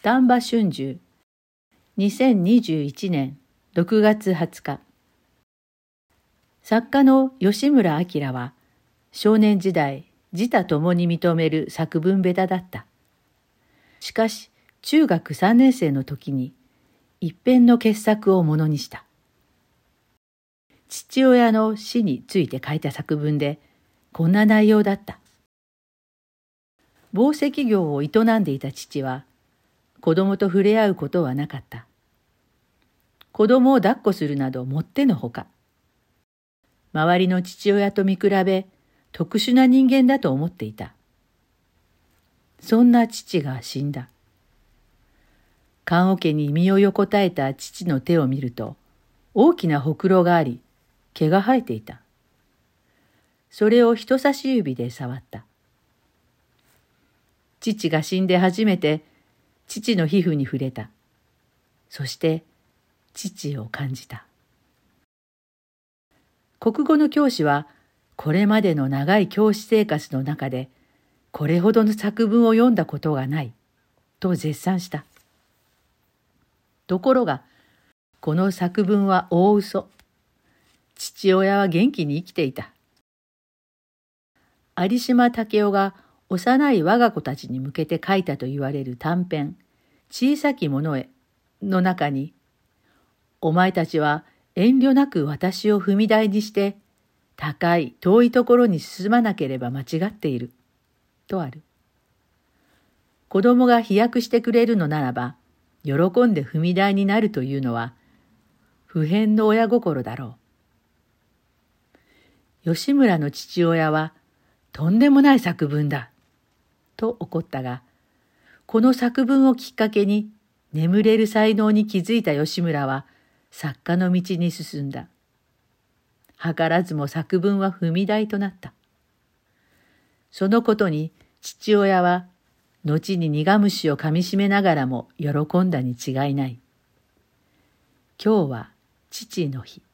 丹波春秋2021年6月20日作家の吉村明は少年時代自他ともに認める作文ベタだった。しかし中学3年生の時に一編の傑作をものにした。父親の死について書いた作文でこんな内容だった。紡績業を営んでいた父は子供と触れ合うことはなかった。子供を抱っこするなどもってのほか。周りの父親と見比べ特殊な人間だと思っていた。そんな父が死んだ。棺桶に身を横たえた父の手を見ると大きなほくろがあり毛が生えていた。それを人差し指で触った。父が死んで初めて父の皮膚に触れた。そして父を感じた。国語の教師はこれまでの長い教師生活の中でこれほどの作文を読んだことがないと絶賛した。ところがこの作文は大嘘。父親は元気に生きていた。有島武雄が幼い我が子たちに向けて書いたと言われる短編「小さきものへ」の中に「お前たちは遠慮なく私を踏み台にして高い遠いところに進まなければ間違っている」とある。子供が飛躍してくれるのならば喜んで踏み台になるというのは普遍の親心だろう。吉村の父親はとんでもない作文だ。と怒ったが、この作文をきっかけに眠れる才能に気づいた吉村は作家の道に進んだ。図らずも作文は踏み台となった。そのことに父親は後に苦虫をかみしめながらも喜んだに違いない。今日は父の日。